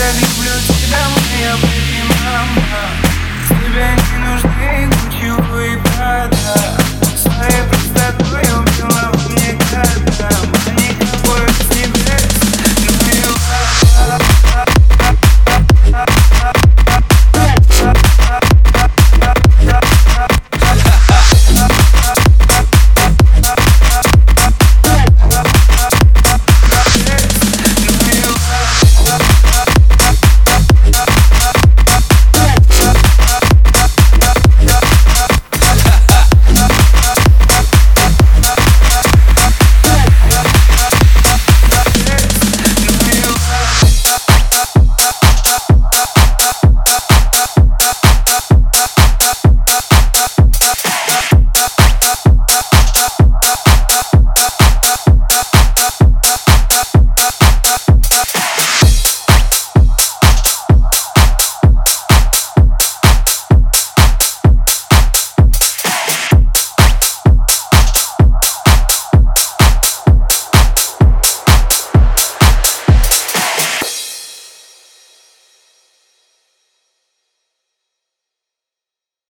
Просто люблю тебя, моя любимая мама Тебя не